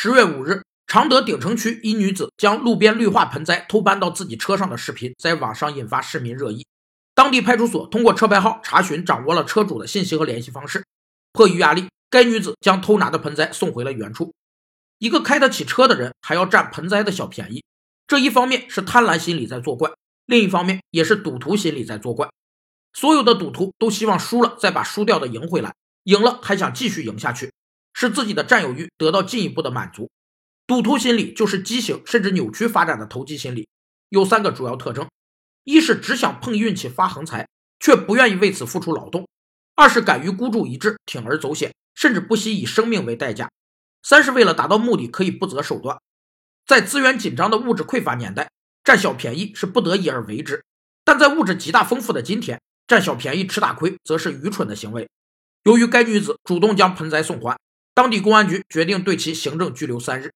十月五日，常德鼎城区一女子将路边绿化盆栽偷搬到自己车上的视频在网上引发市民热议。当地派出所通过车牌号查询，掌握了车主的信息和联系方式。迫于压力，该女子将偷拿的盆栽送回了原处。一个开得起车的人还要占盆栽的小便宜，这一方面是贪婪心理在作怪，另一方面也是赌徒心理在作怪。所有的赌徒都希望输了再把输掉的赢回来，赢了还想继续赢下去，使自己的占有欲得到进一步的满足。赌徒心理就是畸形甚至扭曲发展的投机心理，有三个主要特征：一是只想碰运气发横财，却不愿意为此付出劳动；二是敢于孤注一掷，铤而走险，甚至不惜以生命为代价。三是为了达到目的可以不择手段，在资源紧张的物质匮乏年代，占小便宜是不得已而为之；但在物质极大丰富的今天，占小便宜吃大亏则是愚蠢的行为。由于该女子主动将盆栽送还，当地公安局决定对其行政拘留三日。